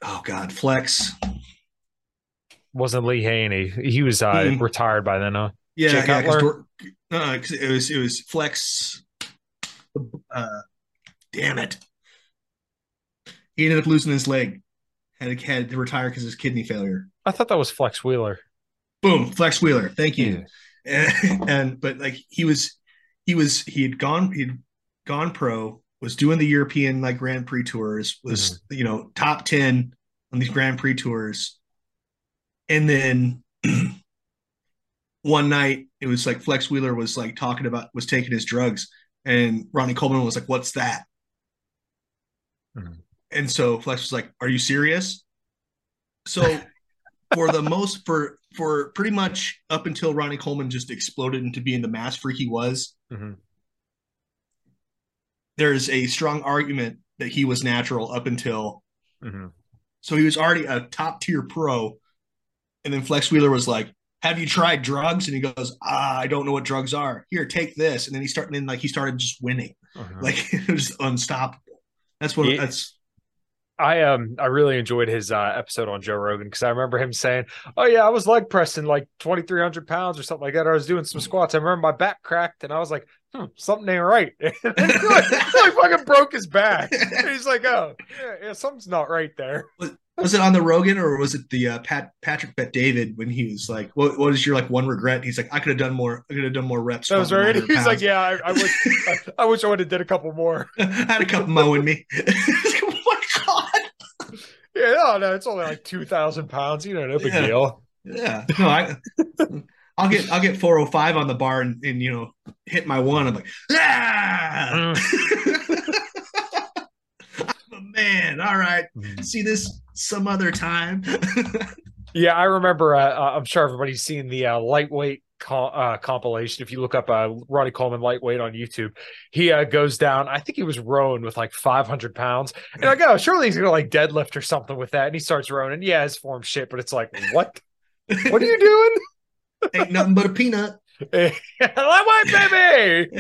oh god, Flex. Wasn't Lee Haney. He was uh, Mm. retired by then, huh? Yeah, Jake yeah, 'cause Cutler? Dor- uh, 'cause it was it was Flex. Uh, damn it! He ended up losing his leg. Had to, had to retire because of his kidney failure. I thought that was Flex Wheeler. Boom, Flex Wheeler. Thank you. And, and but like he was, he was he had gone he'd gone pro. Was doing the European like Grand Prix tours. Was you know top ten on these Grand Prix tours. And then one night it was like Flex Wheeler was like talking about was taking his drugs, and Ronnie Coleman was like, "What's that?" Mhm. And so Flex was like, "Are you serious?" So for the most for for pretty much up until Ronnie Coleman just exploded into being the mass freak he was, Mhm. there's a strong argument that he was natural up until Mhm. so he was already a top tier pro. And then Flex Wheeler was like, Have you tried drugs? And he goes, ah, I don't know what drugs are. Here, take this. And then he started then like he started just winning. Mhm. Like it was unstoppable. That's what Yeah. that's I um I really enjoyed his uh, episode on Joe Rogan because I remember him saying, "Oh yeah, I was leg pressing like twenty three hundred pounds or something like that. I was doing some squats. I remember my back cracked, and I was like, hmm, something ain't right. he like, like fucking broke his back. And he's like, oh, yeah, yeah, something's not right there. Was it on the Rogan or was it the uh, Pat Patrick Bet David when he was like, "What what is your like one regret?" He's like, "I could have done more. I could have done more reps." That was right. He's pounds. like, "Yeah, I, I wish I, I, wish I would have did a couple more. I had a couple mowing me." Oh! Yeah, no, no, it's only like two thousand pounds. You know, no big yeah. deal. Yeah, no, I. I'll get I'll get 405 on the bar and, and you know hit my one. I'm like, ah, mm. I'm a man. All right, mm. see this some other time. yeah, I remember. Uh, uh, I'm sure everybody's seen the uh, lightweight co- uh, compilation. If you look up uh, Ronnie Coleman lightweight on YouTube, he uh, goes down. I think he was rowing with like 500 pounds, and I go, surely he's gonna like deadlift or something with that. And he starts rowing, and yeah, his form shit, but it's like, what? what are you doing? Ain't nothing but a peanut. Lightweight baby.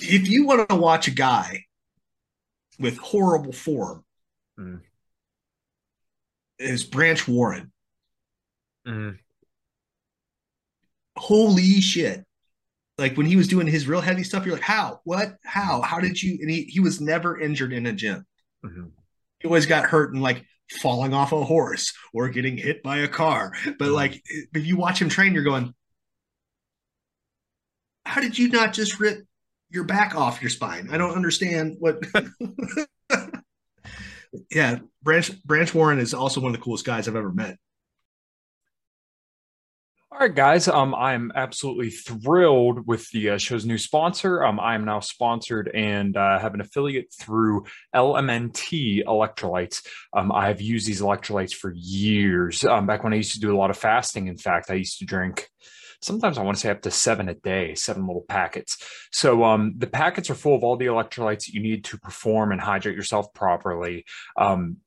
if you want to watch a guy with horrible form mm. is Branch Warren. Mm. Holy shit. Like when he was doing his real heavy stuff, you're like, how? What? How? How did you? And he, he was never injured in a gym. Mm-hmm. He always got hurt and like falling off a horse or getting hit by a car. But mm-hmm. like if you watch him train, you're going, how did you not just rip your back off your spine? I don't understand what yeah, Branch Branch Warren is also one of the coolest guys I've ever met. All right, guys. Um, I'm absolutely thrilled with the uh, show's new sponsor. Um, I am now sponsored and uh, have an affiliate through LMNT Electrolytes. Um, I've used these electrolytes for years. Um, back when I used to do a lot of fasting, in fact, I used to drink sometimes I want to say up to seven a day, seven little packets. So um, the packets are full of all the electrolytes that you need to perform and hydrate yourself properly. Um,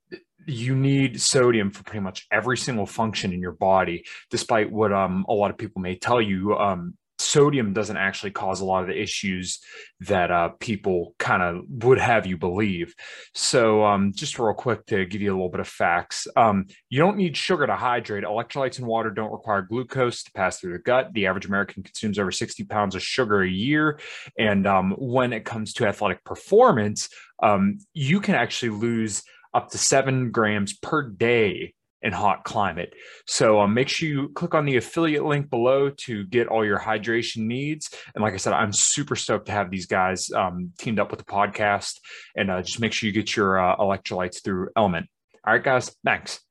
you need sodium for pretty much every single function in your body, despite what um, a lot of people may tell you. Um, sodium doesn't actually cause a lot of the issues that uh, people kind of would have you believe. So, um, just real quick to give you a little bit of facts, um, you don't need sugar to hydrate. Electrolytes and water don't require glucose to pass through the gut. The average American consumes over 60 pounds of sugar a year. And um, when it comes to athletic performance, um, you can actually lose up to seven grams per day in hot climate. So um, make sure you click on the affiliate link below to get all your hydration needs. And like I said, I'm super stoked to have these guys um, teamed up with the podcast. And uh, just make sure you get your uh, electrolytes through LMNT. All right, guys. Thanks.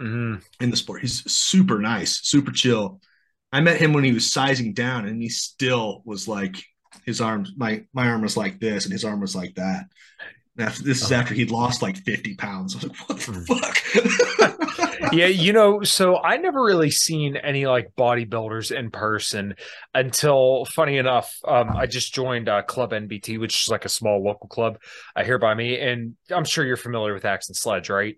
Mm-hmm. In the sport, he's super nice, super chill. I met him when he was sizing down, and he still was like his arms. My my arm was like this, and his arm was like that. After, this is uh-huh. after he'd lost like 50 pounds. I was like, what the mm. fuck? yeah, you know, so I never really seen any like bodybuilders in person until funny enough, um, I just joined uh, Club NBT, which is like a small local club uh, here by me. And I'm sure you're familiar with Axe and Sledge, right?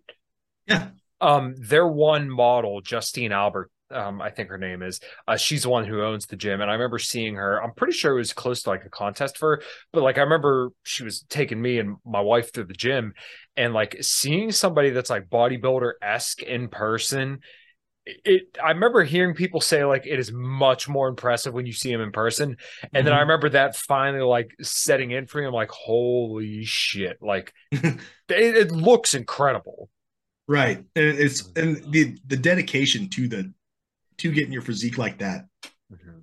Yeah. Um, their one model, Justine Albert, um, I think her name is. Uh, she's the one who owns the gym, and I remember seeing her. I'm pretty sure it was close to like a contest for her, but like I remember she was taking me and my wife through the gym, and like seeing somebody that's like bodybuilder esque in person. It, I remember hearing people say like it is much more impressive when you see him in person, and mm-hmm. then I mm-hmm. remember that finally like setting in for me. I'm like, holy shit! Like it, it looks incredible right and it's and the the dedication to the to getting your physique like that mm-hmm.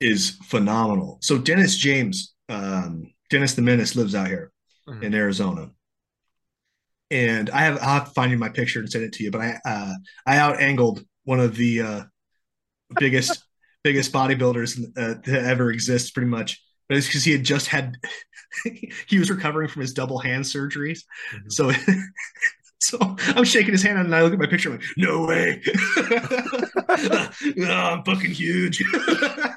is phenomenal. So Dennis James, um, Dennis the Menace lives out here mm-hmm. in Arizona. And I have I'll have to find you my picture and send it to you. But I uh, I out angled one of the uh, biggest biggest bodybuilders uh, to ever exist, pretty much. But it's because he had just had he was recovering from his double hand surgeries. Mm-hmm. So So I'm shaking his hand and I look at my picture. I'm like, no way. oh, I'm fucking huge.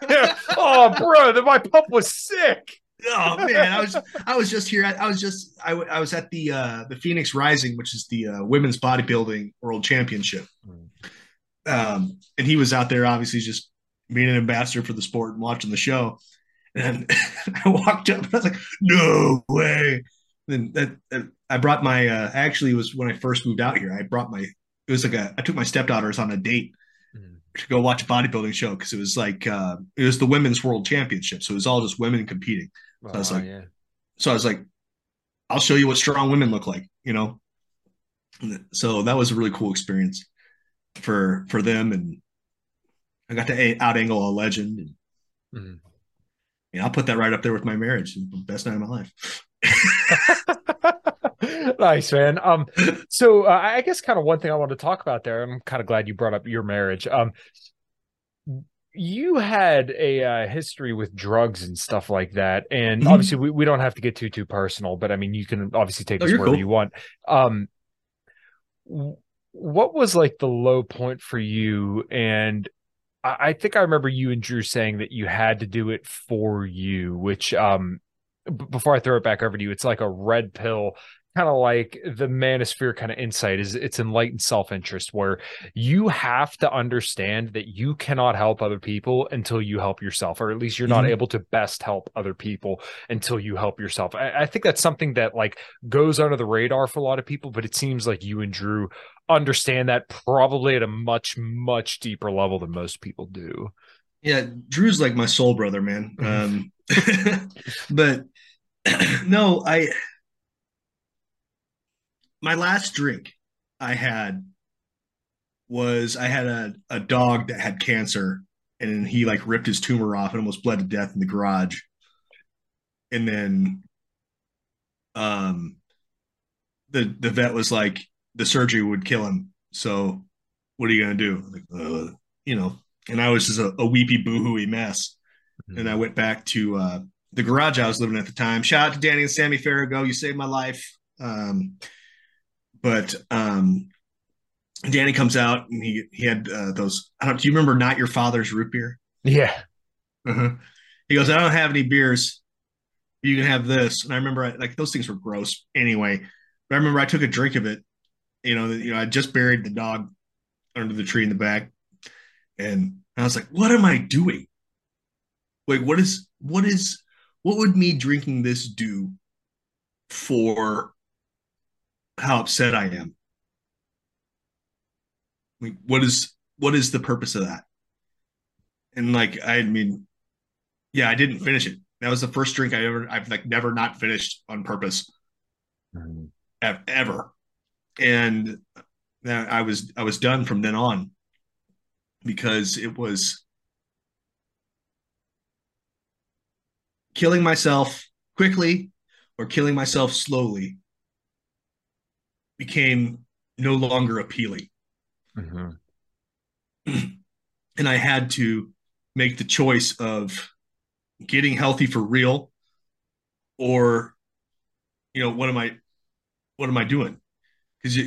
yeah. Oh, bro, that my pup was sick. Oh man, I was I was just here. I, I was just I, I was at the uh, the Phoenix Rising, which is the uh, women's bodybuilding world championship. Um, and he was out there, obviously, just being an ambassador for the sport and watching the show. And I walked up and I was like, "No way!" And that, that I brought my uh, actually it was when I first moved out here. I brought my it was like a I took my stepdaughters on a date. Mm. to go watch a bodybuilding show because it was like uh, it was the women's world championship, so it was all just women competing. So I was like, yeah. so I was like, I'll show you what strong women look like, you know. So that was a really cool experience for for them, and I got to out angle a legend. And, yeah, I'll put that right up there with my marriage, best night of my life. nice man um so uh, i guess kind of one thing i want to talk about there i'm kind of glad you brought up your marriage um you had a uh, history with drugs and stuff like that and mm-hmm. obviously we, we don't have to get too too personal but i mean you can obviously take this wherever cool. you want um what was like the low point for you and I, I think i remember you and drew saying that you had to do it for you which um before I throw it back over to you, it's like a red pill kind of like the manosphere kind of insight is it's enlightened self-interest where you have to understand that you cannot help other people until you help yourself or at least you're mm-hmm. not able to best help other people until you help yourself I, I, think that's something that like goes under the radar for a lot of people but it seems like you and drew understand that probably at a much much deeper level than most people do yeah drew's like my soul brother man um but no i my last drink I had was I had a, a dog that had cancer and he like ripped his tumor off and almost bled to death in the garage. And then um the the vet was like the surgery would kill him. So what are you gonna do? Like, uh, you know, and I was just a, a weepy boohooey mess. Mm-hmm. And I went back to uh the garage I was living at the time. Shout out to Danny and Sammy Farrago. You saved my life. Um, but um, Danny comes out and he he had uh, those. I don't. Do you remember not your father's root beer? Yeah. Uh-huh. He goes, I don't have any beers. You can have this. And I remember, I, like those things were gross anyway. But I remember I took a drink of it. You know, you know, I just buried the dog under the tree in the back, and I was like, "What am I doing? Like, what is what is what would me drinking this do for how upset I am. Like, what is what is the purpose of that? And like, I mean, yeah, I didn't finish it. That was the first drink I ever I've like never not finished on purpose, mm-hmm. ever. And that I was I was done from then on because it was killing myself quickly or killing myself slowly became no longer appealing. Mm-hmm. and I had to make the choice of getting healthy for real or you know what am i what am i doing because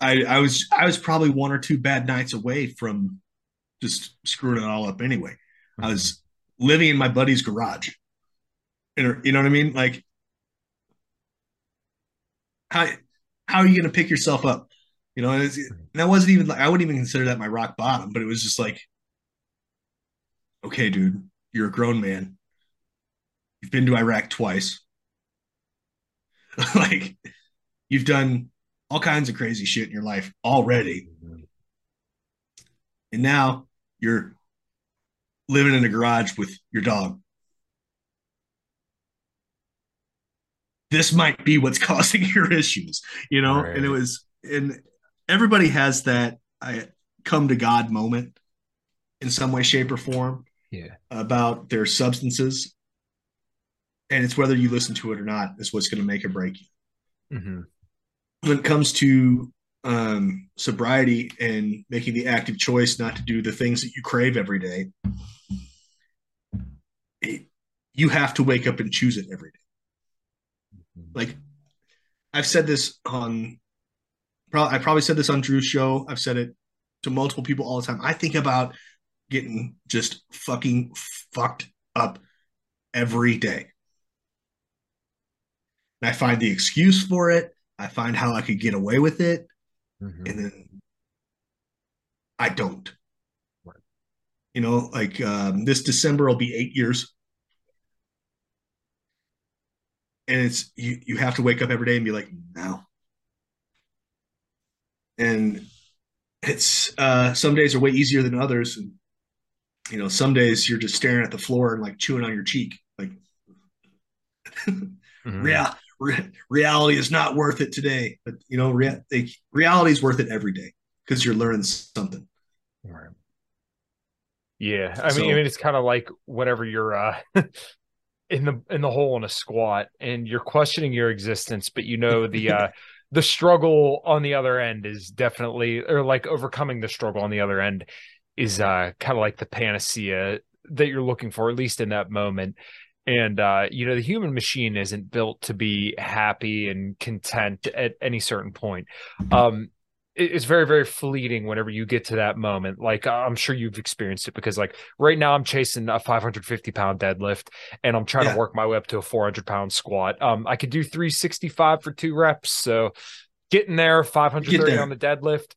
i i was i was probably one or two bad nights away from just screwing it all up anyway mm-hmm. i was living in my buddy's garage and you know what i mean like how how are you going to pick yourself up? You know, and, that wasn't even like I wouldn't even consider that my rock bottom, but it was just like, okay, dude, you're a grown man. You've been to Iraq twice. like, you've done all kinds of crazy shit in your life already. And now you're living in a garage with your dog. this might be what's causing your issues, you know? Right. And it was, and everybody has that I come to God moment in some way, shape, or form. Yeah. About their substances. And it's whether you listen to it or not is what's going to make or break you. Mm-hmm. When it comes to um, sobriety and making the active choice not to do the things that you crave every day, it, you have to wake up and choose it every day like I've said this on I probably said this on Drew's show. I've said it to multiple people all the time. I think about getting just fucking fucked up every day. And I find the excuse for it. I find how I could get away with it. Mm-hmm. And then I don't. Right. You know, like um, this December will be eight years and it's you you have to wake up every day and be like no and it's uh, some days are way easier than others, and you know, some days you're just staring at the floor and like chewing on your cheek, like. mm-hmm. Yeah, re- reality is not worth it today, but you know, rea- reality is worth it every day because you're learning something. Right. Yeah, I mean, I mean, it's kind of like whenever you're uh, in the in the hole in a squat and you're questioning your existence, but you know the uh, the struggle on the other end is definitely, or like overcoming the struggle on the other end is uh, kind of like the panacea that you're looking for, at least in that moment. And uh, you know, the human machine isn't built to be happy and content at any certain point. Um, it's very very fleeting whenever you get to that moment like i'm sure you've experienced it because like right now i'm chasing a 550 pound deadlift and i'm trying yeah. to work my way up to a 400 pound squat um i could do 365 for two reps so getting there 530 on the deadlift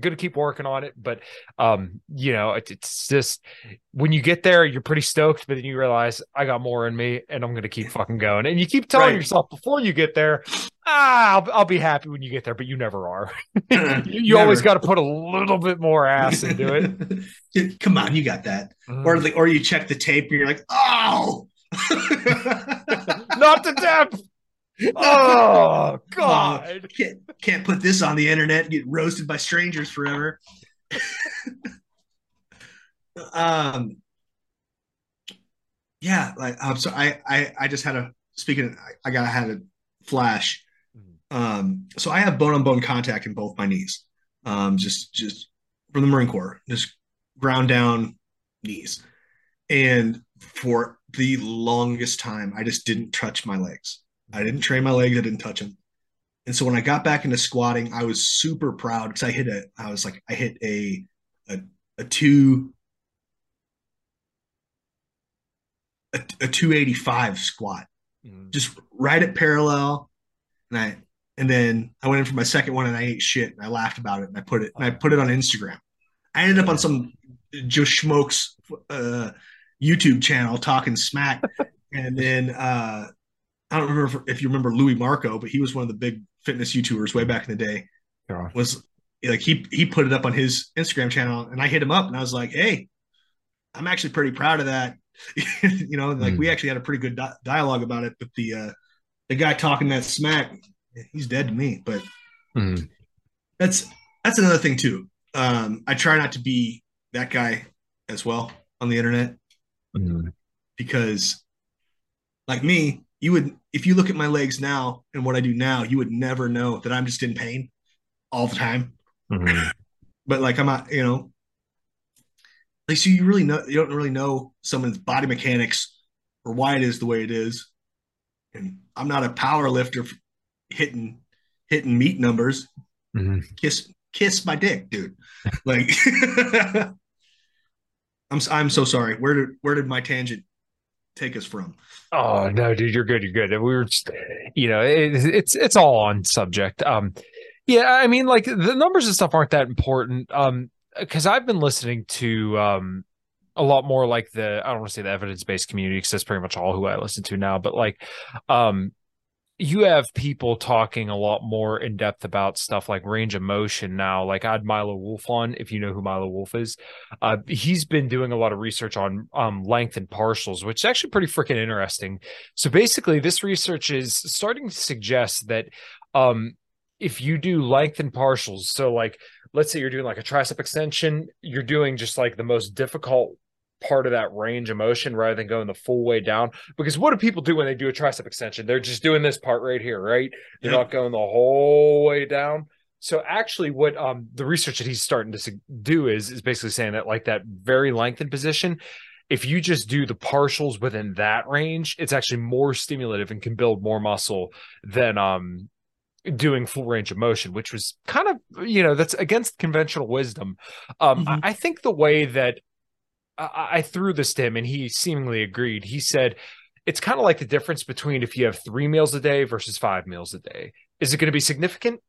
gonna keep working on it but um you know it, it's just when you get there you're pretty stoked but then you realize i got more in me and i'm gonna keep fucking going. And you keep telling right. yourself before you get there ah I'll, I'll, be happy when you get there but you never are. You, you never. always got to put a little bit more ass into it. Come on you got that. Mm. or or you check the tape and you're like oh! Not the depth oh God! can't can't put this on the internet. Get roasted by strangers forever. um. Yeah, like um, so I I I just had a speaking. Of, I, I got I had a flash. Mm-hmm. Um. So I have bone on bone contact in both my knees. Um. Just just from the Marine Corps, just ground down knees, and for the longest time, I just didn't touch my legs. I didn't train my legs. I didn't touch them. And so when I got back into squatting, I was super proud because I hit a, I was like, I hit a, a, a two, a, a 285 squat, mm. just right at parallel. And I, and then I went in for my second one and I ate shit and I laughed about it and I put it, and I put it on Instagram. I ended up on some Joe Schmoke's uh, YouTube channel talking smack. and then, uh, I don't remember if, you remember Louis Marco, but he was one of the big fitness YouTubers way back in the day. Yeah. Was like he he put it up on his Instagram channel, and I hit him up, and I was like, "Hey, I'm actually pretty proud of that." you know, like mm. we actually had a pretty good di- dialogue about it. But the uh, the guy talking that smack, he's dead to me. But mm. that's that's another thing too. Um, I try not to be that guy as well on the internet mm. because, like me, you would if you look at my legs now and what I do now, you would never know that I'm just in pain all the time. Mm-hmm. but like I'm not, you know, like so you really know you don't really know someone's body mechanics or why it is the way it is. And I'm not a power lifter hitting hitting meet numbers. Mm-hmm. Kiss kiss my dick, dude. like I'm I'm so sorry. Where did where did my tangent take us from? Oh no, dude, you're good. You're good. We were just, you know, it, it's it's all on subject. Um, yeah, I mean, like the numbers and stuff aren't that important. Um, because I've been listening to um a lot more like the I don't want to say the evidence based community because that's pretty much all who I listen to now. But like, um, you have people talking a lot more in depth about stuff like range of motion now. Like I had Milo Wolf on, if you know who Milo Wolf is. Uh, he's been doing a lot of research on um, lengthened partials, which is actually pretty freaking interesting. So basically, this research is starting to suggest that um, if you do lengthened partials, so like let's say you're doing like a tricep extension, you're doing just like the most difficult part of that range of motion rather than going the full way down. Because what do people do when they do a tricep extension? They're just doing this part right here, right? They're yeah. not going the whole way down. So actually, what um, the research that he's starting to do is is basically saying that like that very lengthened position, if you just do the partials within that range, it's actually more stimulative and can build more muscle than um doing full range of motion, which was kind of you know that's against conventional wisdom. Um, mm-hmm. I, I think the way that I, I threw this to him and he seemingly agreed. He said, it's kind of like the difference between if you have three meals a day versus five meals a day. Is it going to be significant?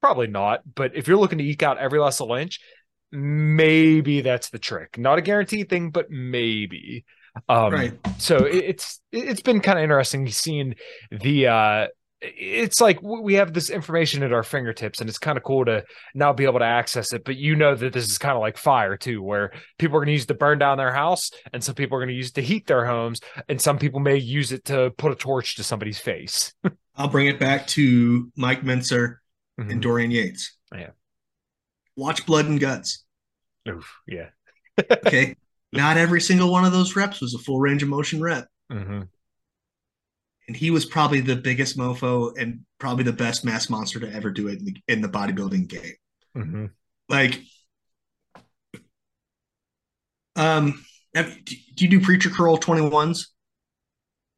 Probably not. But if you're looking to eke out every last little inch, maybe that's the trick. Not a guaranteed thing, but maybe. Um, right. So it, it's it's been kind of interesting seeing the uh, it's like we have this information at our fingertips and it's kind of cool to now be able to access it but you know that this is kind of like fire too where people are going to use it to burn down their house and some people are going to use it to heat their homes and some people may use it to put a torch to somebody's face. I'll bring it back to mike mentzer mm-hmm. and dorian yates. Yeah. Watch blood and guts. Oof, yeah. Okay. Not every single one of those reps was a full range of motion rep. Mm-hmm and he was probably the biggest mofo and probably the best mass monster to ever do it in the, in the bodybuilding game. Mm-hmm. Like, um, do you do preacher curl twenty ones?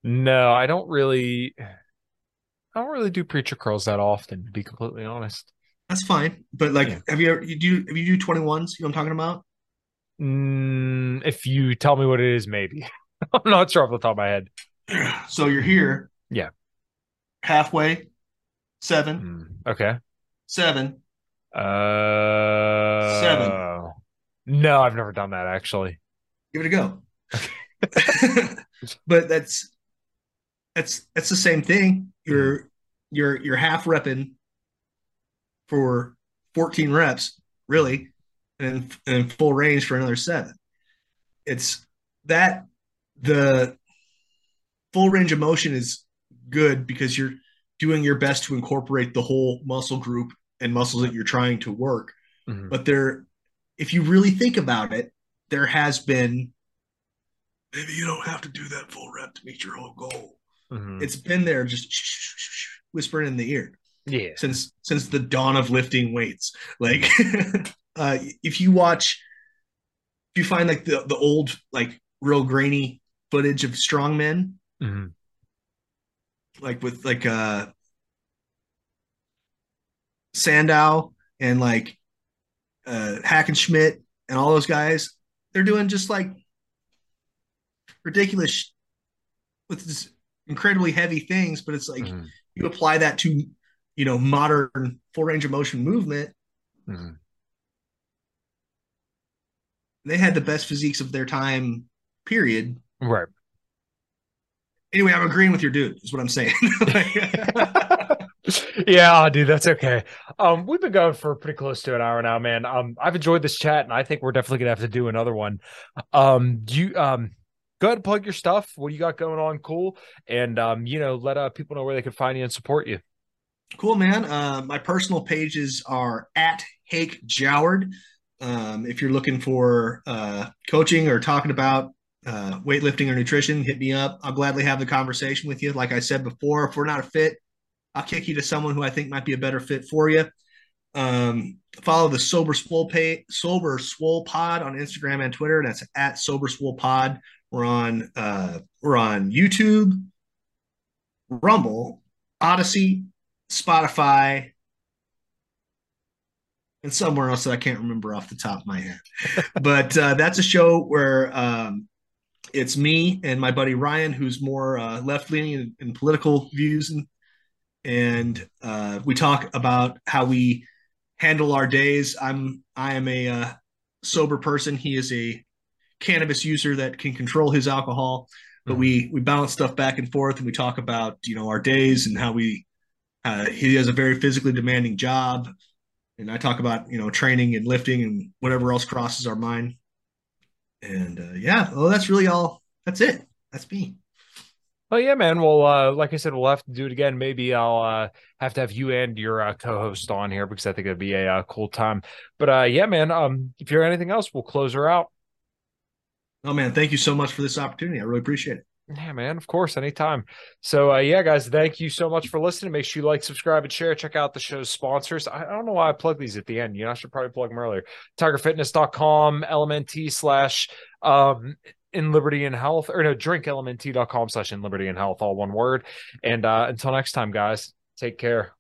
No, I don't really. I don't really do preacher curls that often, to be completely honest. That's fine, but like, yeah. have you ever you do have you do twenty ones? You know what I'm talking about? Mm, if you tell me what it is, maybe. I'm not sure off the top of my head. so you're here. Yeah. Halfway. Seven. Mm, okay. Seven. Uh. Seven. No, I've never done that actually. Give it a go. but that's that's that's the same thing. You're you're you're half repping for 14 reps, really, and and full range for another seven. It's that the full range of motion is good because you're doing your best to incorporate the whole muscle group and muscles that you're trying to work. Mm-hmm. But there, if you really think about it, there has been maybe you don't have to do that full rep to meet your whole goal. Mm-hmm. It's been there just whispering in the ear. Yeah. Since since the dawn of lifting weights. Like uh if you watch if you find like the the old like real grainy footage of strongmen, Mm-hmm. Like with like uh Sandow and like uh Hackenschmidt and all those guys, they're doing just like ridiculous with this incredibly heavy things, but it's like mm-hmm. you apply that to you know modern full range of motion movement. Mm-hmm. They had the best physiques of their time, period. Right anyway, I'm agreeing with your dude. Is what I'm saying. yeah, dude, that's okay. Um, we've been going for pretty close to an hour now, man. Um, I've enjoyed this chat, and I think we're definitely gonna have to do another one. Um, you um, go ahead and plug your stuff. What you got going on? Cool, and um, you know, let uh people know where they can find you and support you. Cool, man. Uh, my personal pages are at Hake Joward. Um, if you're looking for uh, coaching or talking about uh, weightlifting or nutrition, hit me up. I'll gladly have the conversation with you. Like I said before, if we're not a fit, I'll kick you to someone who I think might be a better fit for you. Um, follow the Sober Swole pay, Sober Swole Pod on Instagram and Twitter. That's at Sober Swole Pod. We're on uh, we're on YouTube, Rumble, Odysee, Spotify, and somewhere else that I can't remember off the top of my head. but uh, that's a show where um, it's me and my buddy Ryan, who's more uh, left leaning in, in, political views, and and uh, we talk about how we handle our days. I'm I am a uh, sober person. He is a cannabis user that can control his alcohol, but mm-hmm. we we balance stuff back and forth, and we talk about you know our days and how we. Uh, he has a very physically demanding job, and I talk about you know training and lifting and whatever else crosses our mind and uh, yeah, well, that's really all. That's it. That's me. Oh yeah, man. Well, uh, like I said, we'll have to do it again. Maybe I'll uh, have to have you and your uh, co-host on here because I think it'd be a uh, cool time. But uh, yeah, man. Um, if you're anything else, we'll close her out. Oh man, thank you so much for this opportunity. I really appreciate it. Yeah, man. Of course, anytime. So, uh, yeah, guys, thank you so much for listening. Make sure you like, subscribe, and share. Check out the show's sponsors. I, don't know why I plug these at the end. You know, I should probably plug them earlier. TigerFitness.com, LMNT slash um, in liberty and health, or no, drinklmnt.com slash in liberty and health, all one word. And uh, until next time, guys, take care.